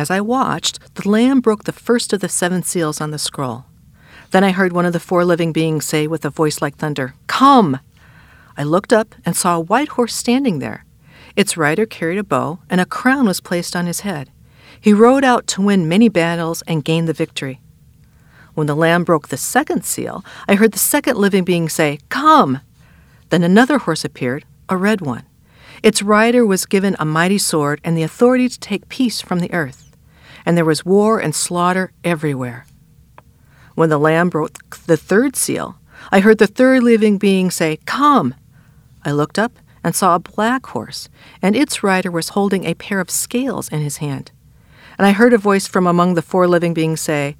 As I watched, the Lamb broke the first of the seven seals on the scroll. Then I heard one of the four living beings say with a voice like thunder, Come! I looked up and saw a white horse standing there. Its rider carried a bow, and a crown was placed on his head. He rode out to win many battles and gain the victory. When the Lamb broke the second seal, I heard the second living being say, Come! Then another horse appeared, a red one. Its rider was given a mighty sword and the authority to take peace from the earth and there was war and slaughter everywhere. When the Lamb broke the third seal, I heard the third living being say, Come! I looked up and saw a black horse, and its rider was holding a pair of scales in his hand. And I heard a voice from among the four living beings say,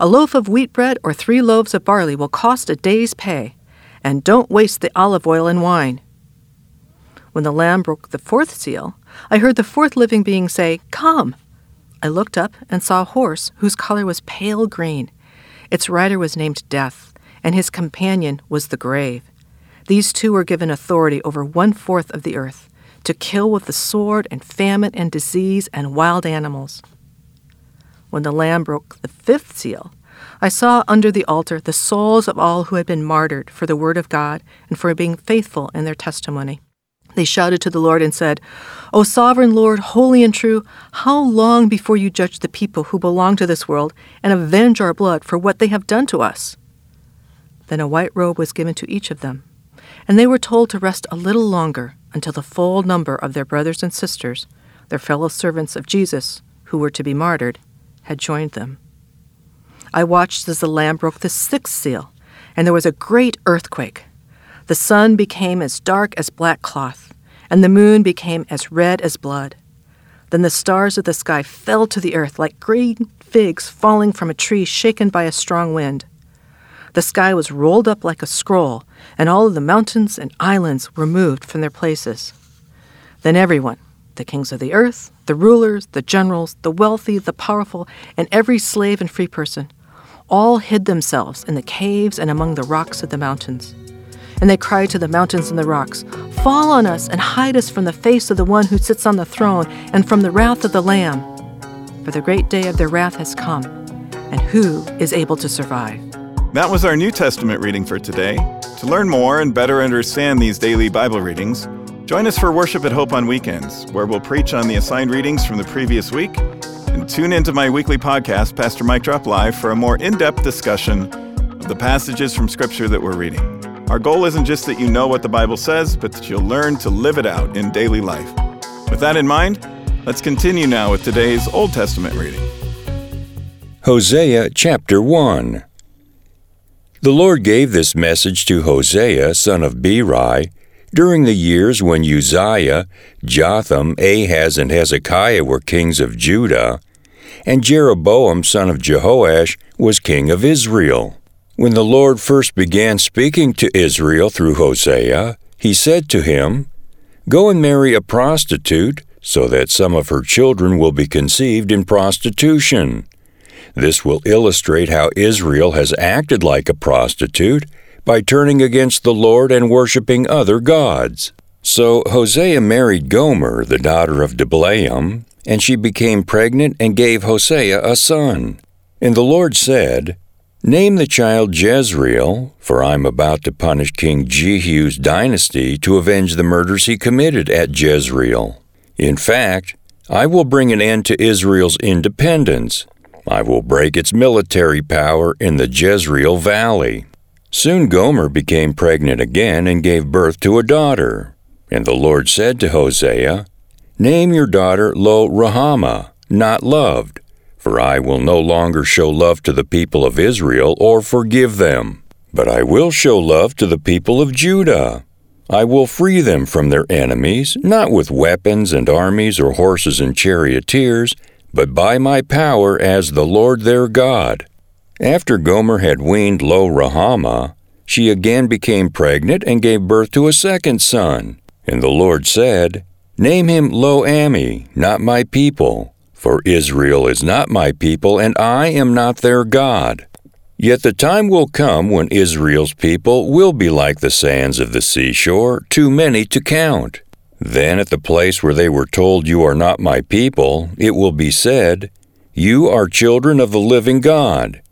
A loaf of wheat bread or three loaves of barley will cost a day's pay, and don't waste the olive oil and wine. When the Lamb broke the fourth seal, I heard the fourth living being say, Come! I looked up and saw a horse whose color was pale green. Its rider was named Death, and his companion was the grave. These two were given authority over one fourth of the earth, to kill with the sword and famine and disease and wild animals. When the Lamb broke the fifth seal, I saw under the altar the souls of all who had been martyred for the word of God and for being faithful in their testimony. They shouted to the Lord and said, O sovereign Lord, holy and true, how long before you judge the people who belong to this world and avenge our blood for what they have done to us? Then a white robe was given to each of them, and they were told to rest a little longer until the full number of their brothers and sisters, their fellow servants of Jesus, who were to be martyred, had joined them. I watched as the Lamb broke the sixth seal, and there was a great earthquake. The sun became as dark as black cloth, and the moon became as red as blood. Then the stars of the sky fell to the earth like green figs falling from a tree shaken by a strong wind. The sky was rolled up like a scroll, and all of the mountains and islands were moved from their places. Then everyone, the kings of the earth, the rulers, the generals, the wealthy, the powerful, and every slave and free person, all hid themselves in the caves and among the rocks of the mountains. And they cried to the mountains and the rocks, Fall on us and hide us from the face of the one who sits on the throne and from the wrath of the Lamb. For the great day of their wrath has come, and who is able to survive? That was our New Testament reading for today. To learn more and better understand these daily Bible readings, join us for worship at Hope on weekends, where we'll preach on the assigned readings from the previous week. And tune into my weekly podcast, Pastor Mike Drop Live, for a more in depth discussion of the passages from Scripture that we're reading. Our goal isn't just that you know what the Bible says, but that you'll learn to live it out in daily life. With that in mind, let's continue now with today's Old Testament reading. Hosea chapter 1 The Lord gave this message to Hosea, son of Beeri, during the years when Uzziah, Jotham, Ahaz, and Hezekiah were kings of Judah, and Jeroboam, son of Jehoash, was king of Israel. When the Lord first began speaking to Israel through Hosea, he said to him, Go and marry a prostitute, so that some of her children will be conceived in prostitution. This will illustrate how Israel has acted like a prostitute by turning against the Lord and worshiping other gods. So Hosea married Gomer, the daughter of Diblaim, and she became pregnant and gave Hosea a son. And the Lord said, Name the child Jezreel, for I am about to punish King Jehu's dynasty to avenge the murders he committed at Jezreel. In fact, I will bring an end to Israel's independence. I will break its military power in the Jezreel Valley. Soon Gomer became pregnant again and gave birth to a daughter. And the Lord said to Hosea, Name your daughter Lo Ruhamah, not loved for I will no longer show love to the people of Israel or forgive them, but I will show love to the people of Judah. I will free them from their enemies, not with weapons and armies or horses and charioteers, but by my power as the Lord their God. After Gomer had weaned Lo Ruhamah, she again became pregnant and gave birth to a second son. And the Lord said, Name him Lo Ammi, not my people, for Israel is not my people, and I am not their God. Yet the time will come when Israel's people will be like the sands of the seashore, too many to count. Then at the place where they were told, You are not my people, it will be said, You are children of the living God.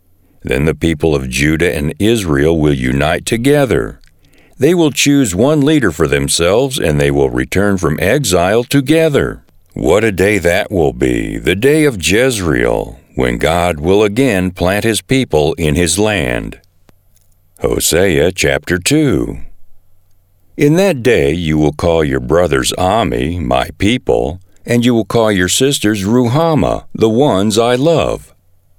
Then the people of Judah and Israel will unite together. They will choose one leader for themselves, and they will return from exile together. What a day that will be, the day of Jezreel, when God will again plant his people in his land. Hosea chapter 2 In that day you will call your brothers Ammi, my people, and you will call your sisters Ruhamah, the ones I love.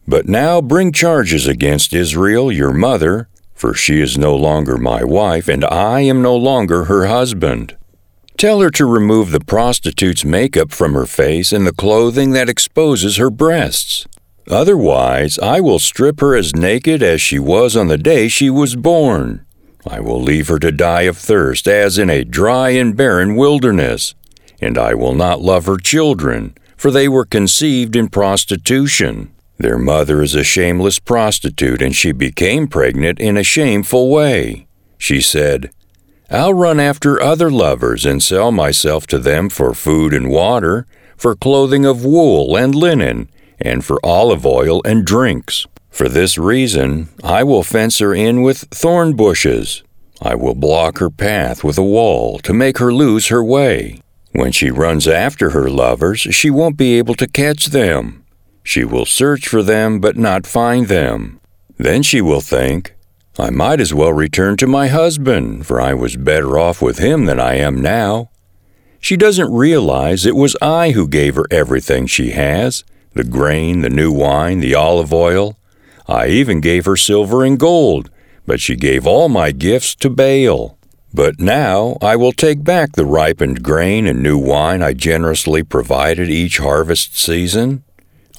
But now bring charges against Israel, your mother, for she is no longer my wife, and I am no longer her husband. Tell her to remove the prostitute's makeup from her face and the clothing that exposes her breasts. Otherwise, I will strip her as naked as she was on the day she was born. I will leave her to die of thirst, as in a dry and barren wilderness. And I will not love her children, for they were conceived in prostitution. Their mother is a shameless prostitute, and she became pregnant in a shameful way. She said, I'll run after other lovers and sell myself to them for food and water, for clothing of wool and linen, and for olive oil and drinks. For this reason, I will fence her in with thorn bushes. I will block her path with a wall to make her lose her way. When she runs after her lovers, she won't be able to catch them. She will search for them but not find them. Then she will think, I might as well return to my husband, for I was better off with him than I am now. She doesn't realize it was I who gave her everything she has the grain, the new wine, the olive oil. I even gave her silver and gold, but she gave all my gifts to Baal. But now I will take back the ripened grain and new wine I generously provided each harvest season.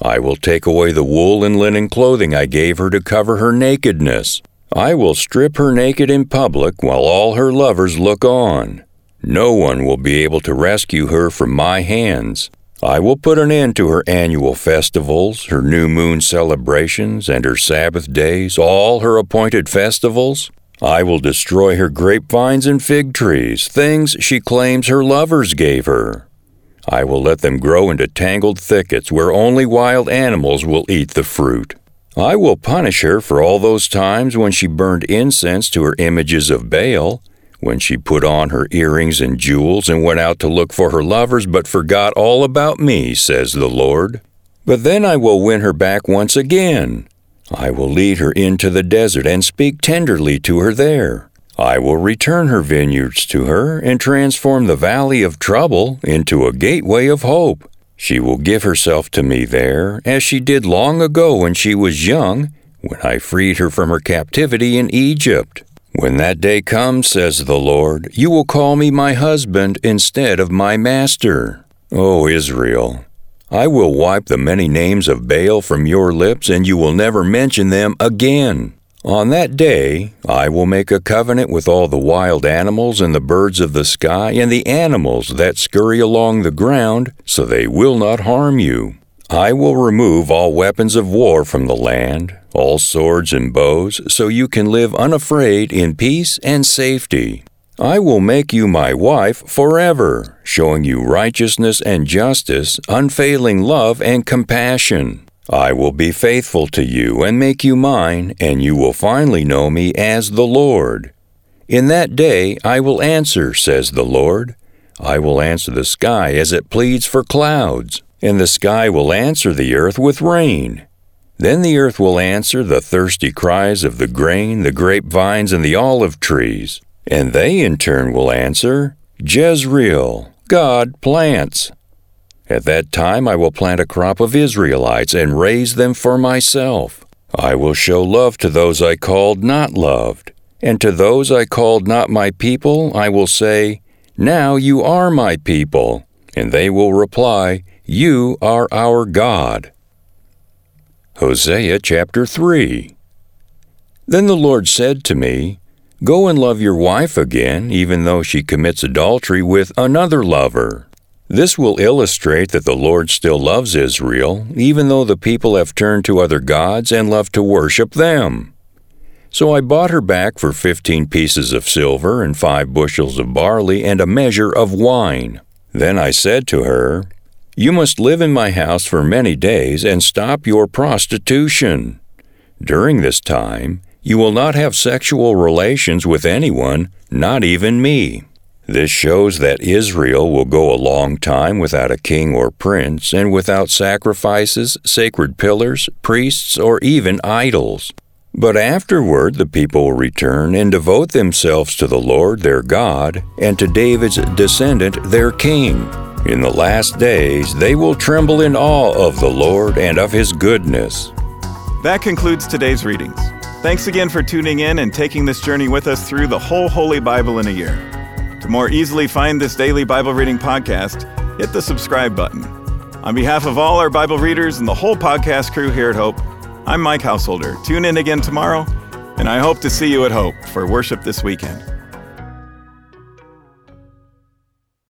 I will take away the wool and linen clothing I gave her to cover her nakedness. I will strip her naked in public while all her lovers look on. No one will be able to rescue her from my hands. I will put an end to her annual festivals, her new moon celebrations, and her Sabbath days, all her appointed festivals. I will destroy her grapevines and fig trees, things she claims her lovers gave her. I will let them grow into tangled thickets where only wild animals will eat the fruit. I will punish her for all those times when she burned incense to her images of Baal, when she put on her earrings and jewels and went out to look for her lovers but forgot all about me, says the Lord. But then I will win her back once again. I will lead her into the desert and speak tenderly to her there. I will return her vineyards to her and transform the valley of trouble into a gateway of hope. She will give herself to me there, as she did long ago when she was young, when I freed her from her captivity in Egypt. When that day comes, says the Lord, you will call me my husband instead of my master. O Israel, I will wipe the many names of Baal from your lips, and you will never mention them again. On that day I will make a covenant with all the wild animals and the birds of the sky and the animals that scurry along the ground, so they will not harm you. I will remove all weapons of war from the land, all swords and bows, so you can live unafraid in peace and safety. I will make you my wife forever, showing you righteousness and justice, unfailing love and compassion. I will be faithful to you and make you mine, and you will finally know me as the Lord. In that day I will answer, says the Lord. I will answer the sky as it pleads for clouds, and the sky will answer the earth with rain. Then the earth will answer the thirsty cries of the grain, the grapevines, and the olive trees, and they in turn will answer, Jezreel, God plants. At that time I will plant a crop of Israelites and raise them for myself. I will show love to those I called not loved, and to those I called not my people I will say, Now you are my people. And they will reply, You are our God. Hosea chapter 3 Then the Lord said to me, Go and love your wife again, even though she commits adultery with another lover. This will illustrate that the Lord still loves Israel, even though the people have turned to other gods and love to worship them. So I bought her back for fifteen pieces of silver and five bushels of barley and a measure of wine. Then I said to her, You must live in my house for many days and stop your prostitution. During this time, you will not have sexual relations with anyone, not even me. This shows that Israel will go a long time without a king or prince and without sacrifices, sacred pillars, priests, or even idols. But afterward the people will return and devote themselves to the Lord their God and to David's descendant their king. In the last days they will tremble in awe of the Lord and of his goodness. That concludes today's readings. Thanks again for tuning in and taking this journey with us through the whole Holy Bible in a year. To more easily find this daily Bible reading podcast, hit the subscribe button. On behalf of all our Bible readers and the whole podcast crew here at Hope, I'm Mike Housholder. Tune in again tomorrow, and I hope to see you at Hope for worship this weekend.